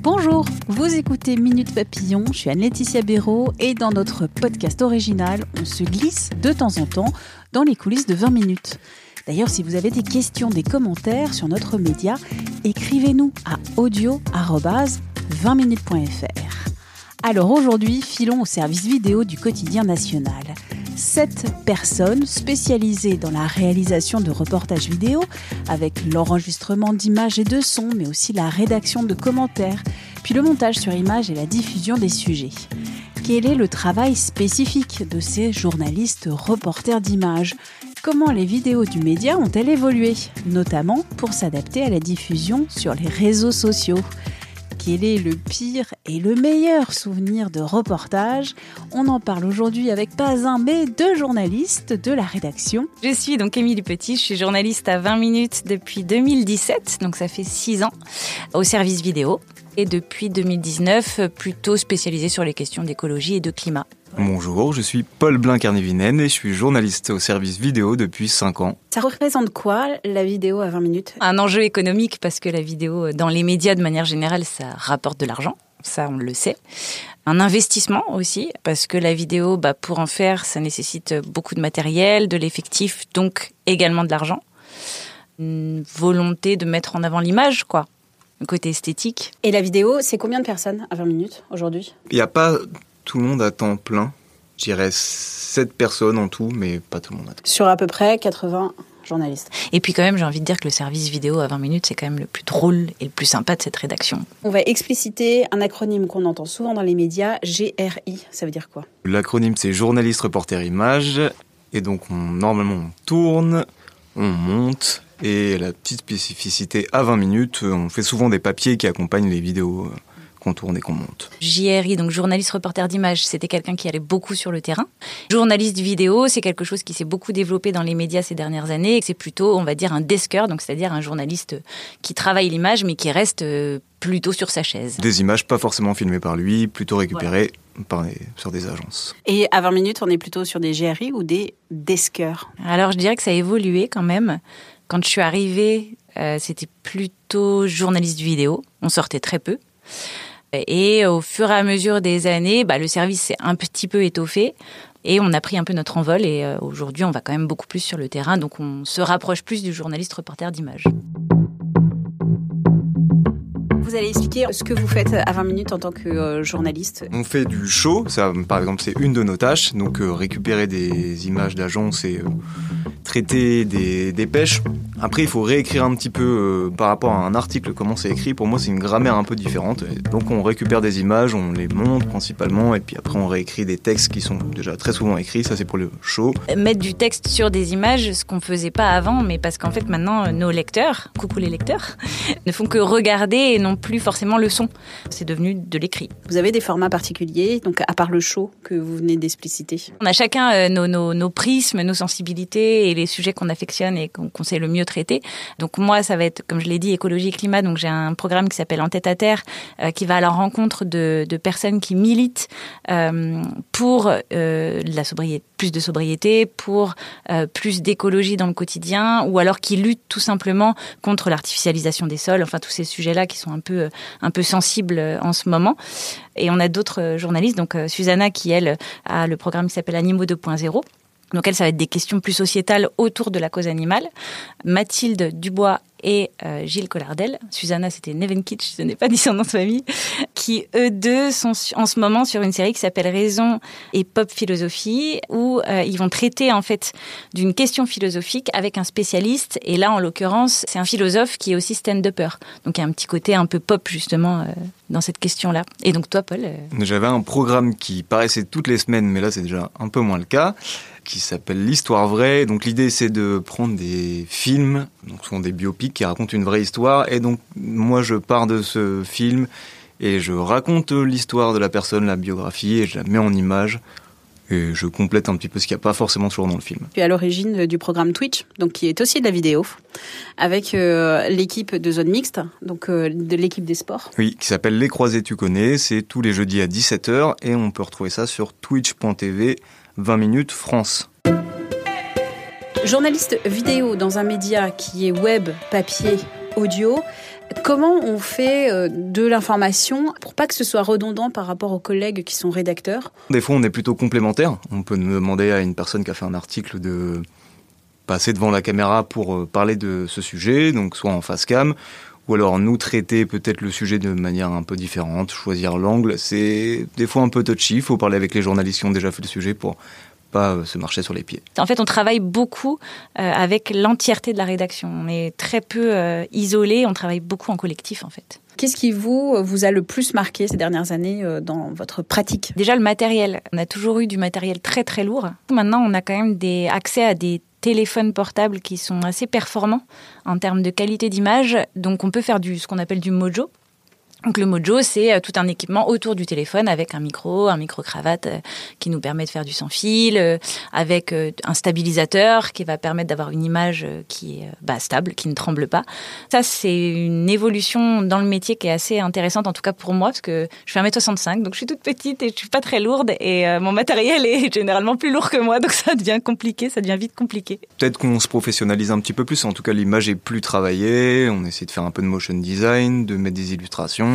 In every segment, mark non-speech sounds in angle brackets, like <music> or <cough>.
Bonjour, vous écoutez Minute Papillon, je suis Anne-Laetitia Béraud et dans notre podcast original, on se glisse de temps en temps dans les coulisses de 20 minutes. D'ailleurs, si vous avez des questions, des commentaires sur notre média, écrivez-nous à audio-20minutes.fr. Alors aujourd'hui, filons au service vidéo du quotidien national. Sept personnes spécialisées dans la réalisation de reportages vidéo, avec l'enregistrement d'images et de sons, mais aussi la rédaction de commentaires, puis le montage sur image et la diffusion des sujets. Quel est le travail spécifique de ces journalistes reporters d'images? Comment les vidéos du média ont-elles évolué, notamment pour s'adapter à la diffusion sur les réseaux sociaux? Quel est le pire et le meilleur souvenir de reportage On en parle aujourd'hui avec pas un mais deux journalistes de la rédaction. Je suis donc Émilie Petit, je suis journaliste à 20 minutes depuis 2017, donc ça fait 6 ans, au service vidéo. Et depuis 2019, plutôt spécialisée sur les questions d'écologie et de climat. Bonjour, je suis Paul Blin-Carnivinen et je suis journaliste au service vidéo depuis 5 ans. Ça représente quoi la vidéo à 20 minutes? Un enjeu économique parce que la vidéo, dans les médias de manière générale, ça rapporte de l'argent. Ça, on le sait. Un investissement aussi, parce que la vidéo, bah, pour en faire, ça nécessite beaucoup de matériel, de l'effectif, donc également de l'argent. Une volonté de mettre en avant l'image, quoi côté esthétique. Et la vidéo, c'est combien de personnes à 20 minutes aujourd'hui? Il n'y a pas tout le monde à temps plein. Je dirais 7 personnes en tout, mais pas tout le monde à temps. Sur à peu près 80 journalistes. Et puis quand même, j'ai envie de dire que le service vidéo à 20 minutes, c'est quand même le plus drôle et le plus sympa de cette rédaction. On va expliciter un acronyme qu'on entend souvent dans les médias, GRI. Ça veut dire quoi? L'acronyme, c'est journaliste, reporter, image. Et donc, on, normalement, on tourne, on monte. Et la petite spécificité à 20 minutes, on fait souvent des papiers qui accompagnent les vidéos qu'on tourne et qu'on monte. JRI, donc journaliste reporter d'image, c'était quelqu'un qui allait beaucoup sur le terrain. Journaliste vidéo, c'est quelque chose qui s'est beaucoup développé dans les médias ces dernières années et c'est plutôt, on va dire, un desker, donc c'est-à-dire un journaliste qui travaille l'image mais qui reste euh, plutôt sur sa chaise. Des images pas forcément filmées par lui, plutôt récupérées par sur des agences. Et à 20 minutes, on est plutôt sur des GRI ou des deskers Alors je dirais que ça a évolué quand même. Quand je suis arrivée, euh, c'était plutôt journaliste vidéo. On sortait très peu. Et au fur et à mesure des années, bah, le service s'est un petit peu étoffé et on a pris un peu notre envol. Et euh, aujourd'hui, on va quand même beaucoup plus sur le terrain, donc on se rapproche plus du journaliste reporter d'image. Vous allez expliquer ce que vous faites à 20 minutes en tant que euh, journaliste. On fait du show, ça par exemple c'est une de nos tâches, donc euh, récupérer des images d'agence et traiter des, des, pêches. Après, il faut réécrire un petit peu euh, par rapport à un article, comment c'est écrit. Pour moi, c'est une grammaire un peu différente. donc, on récupère des images, on les monte principalement, et puis après, on réécrit des textes qui sont déjà très souvent écrits. Ça, c'est pour le show. Mettre du texte sur des images, ce qu'on faisait pas avant, mais parce qu'en fait, maintenant, nos lecteurs, coucou les lecteurs, <laughs> ne font que regarder et non plus forcément le son. C'est devenu de l'écrit. Vous avez des formats particuliers, donc à part le show que vous venez d'expliciter? On a chacun euh, nos, nos, nos prismes, nos sensibilités et les sujets qu'on affectionne et qu'on sait le mieux traiter. Donc moi, ça va être, comme je l'ai dit, écologie et climat. Donc j'ai un programme qui s'appelle En tête à terre, euh, qui va à la rencontre de, personnes qui militent euh, pour euh, la sobriété, plus de sobriété, pour plus d'écologie dans le quotidien, ou alors qui luttent tout simplement contre l'artificialisation des sols. Enfin, tous ces sujets-là qui sont un peu, un peu sensibles en ce moment. Et on a d'autres journalistes, donc Susanna qui elle a le programme qui s'appelle Animaux 2.0 donc elle, ça va être des questions plus sociétales autour de la cause animale. Mathilde Dubois et euh, Gilles Collardel. Susanna, c'était Nevenkitsch, je n'ai pas dit son nom de famille, qui eux deux sont en ce moment sur une série qui s'appelle Raison et Pop Philosophie, où euh, ils vont traiter en fait d'une question philosophique avec un spécialiste. Et là, en l'occurrence, c'est un philosophe qui est aussi stand-upper. Donc il y a un petit côté un peu pop justement euh, dans cette question-là. Et donc toi, Paul J'avais un programme qui paraissait toutes les semaines, mais là c'est déjà un peu moins le cas qui s'appelle L'Histoire vraie. Donc l'idée c'est de prendre des films, donc ce sont des biopics qui racontent une vraie histoire. Et donc moi je pars de ce film et je raconte l'histoire de la personne, la biographie, et je la mets en image. Et je complète un petit peu ce qu'il n'y a pas forcément toujours dans le film. Tu es à l'origine du programme Twitch, donc qui est aussi de la vidéo, avec euh, l'équipe de Zone Mixte, donc euh, de l'équipe des sports. Oui, qui s'appelle Les Croisés Tu connais. C'est tous les jeudis à 17h et on peut retrouver ça sur twitch.tv 20 minutes France. Journaliste vidéo dans un média qui est web, papier, audio, Comment on fait euh, de l'information pour pas que ce soit redondant par rapport aux collègues qui sont rédacteurs? Des fois, on est plutôt complémentaires. On peut demander à une personne qui a fait un article de passer devant la caméra pour euh, parler de ce sujet, donc soit en face cam, ou alors nous traiter peut-être le sujet de manière un peu différente, choisir l'angle. C'est des fois un peu touchy, il faut parler avec les journalistes qui ont déjà fait le sujet pour pas euh, se marcher sur les pieds. En fait, on travaille beaucoup euh, avec l'entièreté de la rédaction. On est très peu euh, isolé, on travaille beaucoup en collectif en fait. Qu'est-ce qui vous vous a le plus marqué ces dernières années dans votre pratique? Déjà le matériel. On a toujours eu du matériel très très lourd. Maintenant, on a quand même des accès à des téléphones portables qui sont assez performants en termes de qualité d'image. Donc on peut faire du ce qu'on appelle du mojo. Donc le Mojo, c'est euh, tout un équipement autour du téléphone avec un micro, un micro-cravate euh, qui nous permet de faire du sans-fil, euh, avec un stabilisateur qui va permettre d'avoir une image qui est bah, stable, qui ne tremble pas. Ça, c'est une évolution dans le métier qui est assez intéressante, en tout cas pour moi, parce que je fais 1m65, donc je suis toute petite et je suis pas très lourde et mon matériel est <laughs> généralement plus lourd que moi, donc ça devient compliqué, ça devient vite compliqué. Peut-être qu'on se professionnalise un petit peu plus, en tout cas l'image est plus travaillée, on essaie de faire un peu de motion design, de mettre des illustrations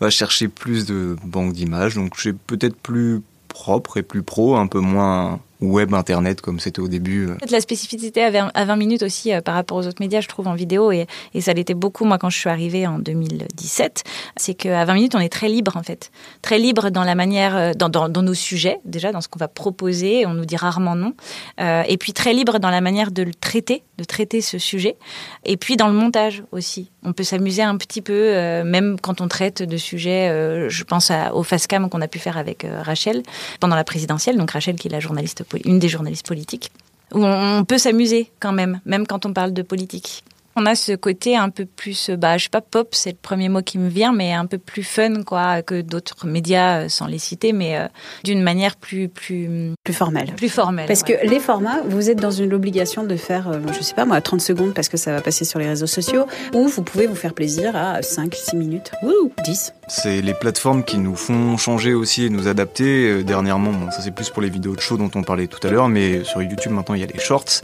va chercher plus de banques d'images, donc j'ai peut-être plus propre et plus pro, un peu moins web, internet comme c'était au début. Euh. La spécificité à 20, minutes aussi euh, par rapport aux autres médias, je trouve, en vidéo, et, et ça l'était beaucoup, moi, quand je suis arrivée en 2017, c'est qu'à 20 minutes, on est très libre, en fait. Très libre dans la manière, euh, dans, dans, nos sujets, déjà, dans ce qu'on va proposer, on nous dit rarement non, et puis très libre dans la manière de le traiter, de traiter ce sujet, et puis dans le montage aussi. On peut s'amuser un petit peu, même quand on traite de sujets, je pense à, au cam qu'on a pu faire avec Rachel pendant la présidentielle, donc Rachel qui est la journaliste une des journalistes politiques, où on peut s'amuser quand même, même quand on parle de politique on a ce côté un peu plus, bah, je sais pas, pop, c'est le premier mot qui me vient, mais un peu plus fun, quoi, que d'autres médias, euh, sans les citer, mais euh, d'une manière plus, plus, plus formelle. Plus formelle. Parce que les formats, vous êtes dans une obligation de faire, euh, je sais pas moi, 30 secondes parce que ça va passer sur les réseaux sociaux, ou vous pouvez vous faire plaisir à 5, 6 minutes, ou 10. C'est les plateformes qui nous font changer aussi et nous adapter. Dernièrement, bon, ça c'est plus pour les vidéos de show dont on parlait tout à l'heure, mais sur YouTube maintenant il y a les shorts,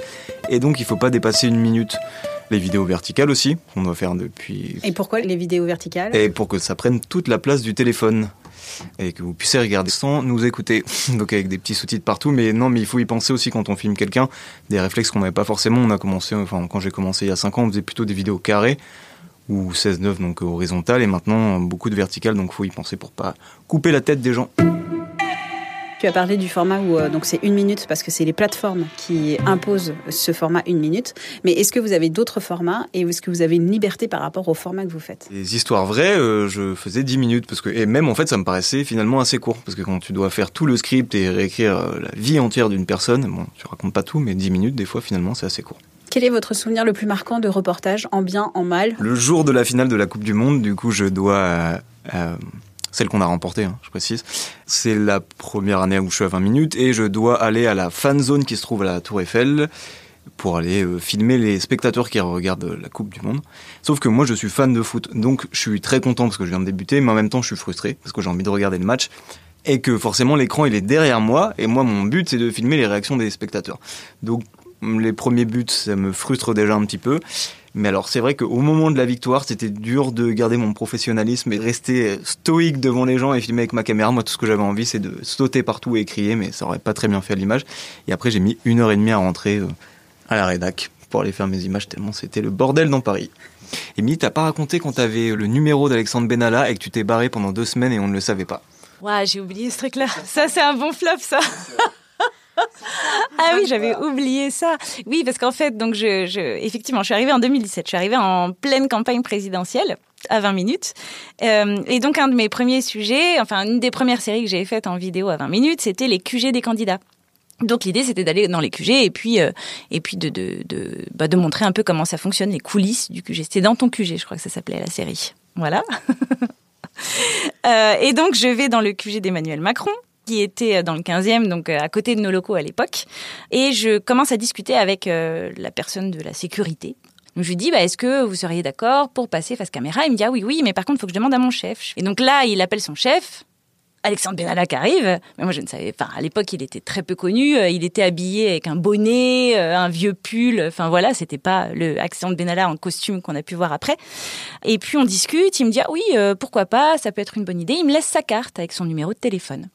et donc il faut pas dépasser une minute. Les vidéos verticales aussi, on doit faire depuis. Et pourquoi les vidéos verticales? Et pour que ça prenne toute la place du téléphone et que vous puissiez regarder sans nous écouter. <laughs> Donc avec des petits sous-titres partout, mais non, mais il faut y penser aussi quand on filme quelqu'un. Des réflexes qu'on n'avait pas forcément. On a commencé, enfin quand j'ai commencé il y a 5 ans, on faisait plutôt des vidéos carrées ou 16-9 donc horizontales et maintenant beaucoup de verticales. Donc faut y penser pour pas couper la tête des gens. Tu as parlé du format où euh, donc c'est une minute parce que c'est les plateformes qui imposent ce format une minute. Mais est-ce que vous avez d'autres formats et est-ce que vous avez une liberté par rapport au format que vous faites? Les histoires vraies, euh, je faisais 10 minutes parce que et même en fait ça me paraissait finalement assez court parce que quand tu dois faire tout le script et réécrire euh, la vie entière d'une personne, bon, tu racontes pas tout, mais 10 minutes des fois finalement c'est assez court. Quel est votre souvenir le plus marquant de reportage, en bien, en mal? Le jour de la finale de la Coupe du Monde, du coup, je dois celle qu'on a remportée, hein, je précise. C'est la première année où je suis à 20 minutes et je dois aller à la fan zone qui se trouve à la Tour Eiffel pour aller euh, filmer les spectateurs qui regardent la Coupe du Monde. Sauf que moi je suis fan de foot, donc je suis très content parce que je viens de débuter, mais en même temps je suis frustré parce que j'ai envie de regarder le match et que forcément l'écran il est derrière moi et moi mon but c'est de filmer les réactions des spectateurs. Donc les premiers buts ça me frustre déjà un petit peu mais alors c'est vrai qu'au moment de la victoire, c'était dur de garder mon professionnalisme et de rester stoïque devant les gens et filmer avec ma caméra. Moi, tout ce que j'avais envie, c'est de sauter partout et crier, mais ça aurait pas très bien fait à l'image. Et après, j'ai mis une heure et demie à rentrer euh, à la rédac pour aller faire mes images tellement c'était le bordel dans Paris. Et Mimi, t'as pas raconté quand t'avais le numéro d'Alexandre Benalla et que tu t'es barré pendant deux semaines et on ne le savait pas. Ouais, j'ai oublié ce truc-là. Ça, c'est un bon flop, ça. <laughs> ah oui, j'avais oublié ça. Oui, parce qu'en fait, donc je, je, effectivement, je suis arrivée en 2017. Je suis arrivée en pleine campagne présidentielle à 20 minutes. Euh, et donc, un de mes premiers sujets, enfin, une des premières séries que j'ai faites en vidéo à 20 minutes, c'était les QG des candidats. Donc l'idée c'était d'aller dans les QG et puis euh, et puis de de de, bah, de montrer un peu comment ça fonctionne les coulisses du QG. C'était dans ton QG, je crois que ça s'appelait la série. Voilà. <laughs> euh, et donc je vais dans le QG d'Emmanuel Macron qui était dans le 15e, donc à côté de nos locaux à l'époque. Et je commence à discuter avec la personne de la sécurité. Je lui dis, bah, est-ce que vous seriez d'accord pour passer face caméra? Il me dit, ah oui, oui, mais par contre, il faut que je demande à mon chef. Et donc là, il appelle son chef, Alexandre Benalla qui arrive. Mais moi, je ne savais pas. À l'époque, il était très peu connu. Euh, il était habillé avec un bonnet, euh, un vieux pull. Enfin voilà, c'était pas le Alexandre Benalla en costume qu'on a pu voir après. Et puis on discute. Il me dit ah oui, euh, pourquoi pas, ça peut être une bonne idée. Il me laisse sa carte avec son numéro de téléphone.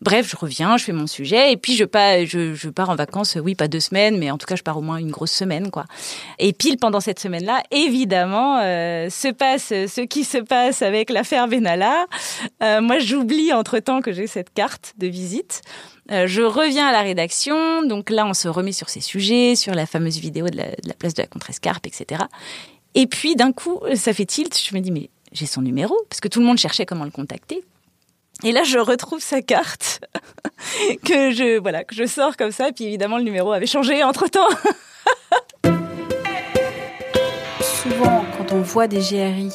Bref, je reviens, je fais mon sujet et puis je pars, je, pars en vacances, oui, pas deux semaines, mais en tout cas, je pars au moins une grosse semaine, quoi. Et pile pendant cette semaine-là, évidemment, euh, se passe ce qui se passe avec l'affaire Benalla. Euh, moi, j'oublie entre-temps que j'ai cette carte de visite. Euh, je reviens à la rédaction, donc là, on se remet sur ces sujets, sur la fameuse vidéo de la, de la place de la Contrescarpe, etc. Et puis, d'un coup, ça fait tilt. Je me dis, mais j'ai son numéro, parce que tout le monde cherchait comment le contacter. Et là, je retrouve sa carte <laughs> que je voilà que je sors comme ça. Puis évidemment, le numéro avait changé entre temps. Souvent, quand on voit des GRI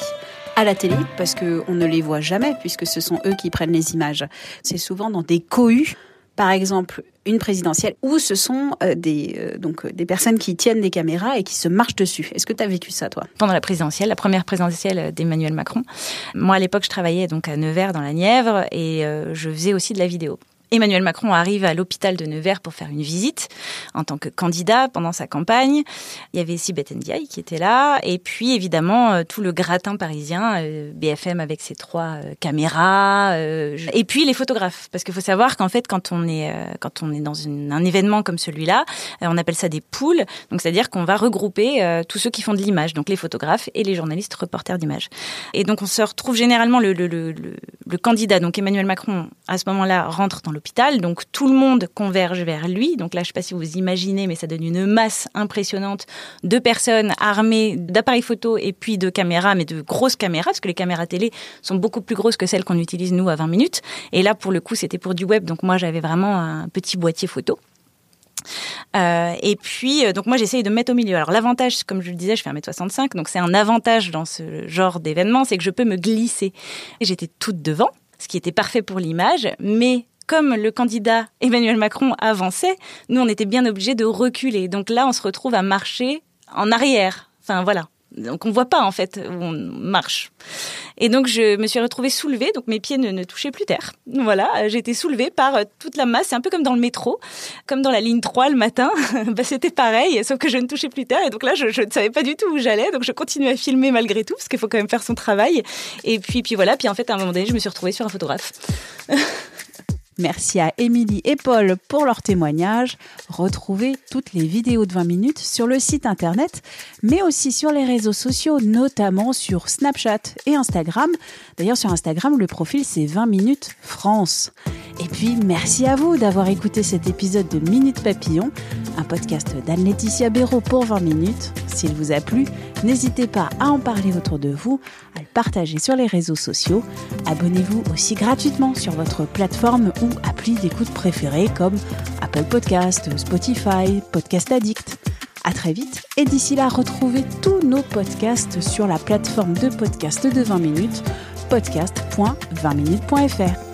à la télé, parce qu'on ne les voit jamais, puisque ce sont eux qui prennent les images, c'est souvent dans des cohues par exemple une présidentielle où ce sont euh, des euh, donc euh, des personnes qui tiennent des caméras et qui se marchent dessus. Est-ce que tu as vécu ça toi? Pendant la présidentielle, la première présidentielle d'Emmanuel Macron. Moi à l'époque, je travaillais donc à Nevers dans la Nièvre et je faisais aussi de la vidéo. Emmanuel Macron arrive à l'hôpital de Nevers pour faire une visite en tant que candidat pendant sa campagne. Il y avait Sibeth Ndiaye qui était là, et puis évidemment euh, tout le gratin parisien, euh, BFM avec ses trois euh, caméras, et puis les photographes, parce qu'il faut savoir qu'en fait quand on est quand on est dans un événement comme celui-là, on appelle ça des poules, donc c'est-à-dire qu'on va regrouper tous ceux qui font de l'image, donc les photographes et les journalistes reporters d'image. Et donc on se retrouve généralement le, le, le, le candidat, donc Emmanuel Macron à ce moment-là rentre dans donc tout le monde converge vers lui. Donc là, je ne sais pas si vous imaginez, mais ça donne une masse impressionnante de personnes armées d'appareils photo et puis de caméras, mais de grosses caméras, parce que les caméras télé sont beaucoup plus grosses que celles qu'on utilise nous à 20 minutes. Et là, pour le coup, c'était pour du web, donc moi, j'avais vraiment un petit boîtier photo. Euh, et puis, euh, donc moi, j'essaye de me mettre au milieu. Alors l'avantage, comme je le disais, je fais 1m65, donc c'est un avantage dans ce genre d'événement, c'est que je peux me glisser. J'étais toute devant, ce qui était parfait pour l'image, mais comme le candidat Emmanuel Macron avançait, nous, on était bien obligés de reculer. Donc là, on se retrouve à marcher en arrière. Enfin, voilà. Donc on voit pas en fait où on marche. Et donc je me suis retrouvée soulevée, donc mes pieds ne, touchaient plus terre. Voilà, été soulevée par euh, toute la masse. C'est un peu comme dans le métro, comme dans la ligne 3 le matin. <laughs> bah, C'était pareil, sauf que je ne touchais plus terre. Et donc là, je, je ne savais pas du tout où j'allais. Donc je continuais à filmer malgré tout, parce qu'il faut quand même faire son travail. Et puis, puis voilà. Puis en fait, à un moment donné, je me suis retrouvée sur un photographe. <laughs> Merci à Émilie et Paul pour leur témoignage. Retrouvez toutes les vidéos de 20 minutes sur le site internet, mais aussi sur les réseaux sociaux, notamment sur Snapchat et Instagram. D'ailleurs, sur Instagram, le profil c'est 20 minutes France. Et puis, merci à vous d'avoir écouté cet épisode de Minute Papillon, un podcast d'Anne-Laetitia Béraud pour 20 minutes. S'il vous a plu, n'hésitez pas à en parler autour de vous, à le partager sur les réseaux sociaux. Abonnez-vous aussi gratuitement sur votre plateforme ou appli d'écoute préférée comme Apple Podcast, Spotify, Podcast Addict. À très vite et d'ici là, retrouvez tous nos podcasts sur la plateforme de podcast de 20 minutes, podcast.20minutes.fr.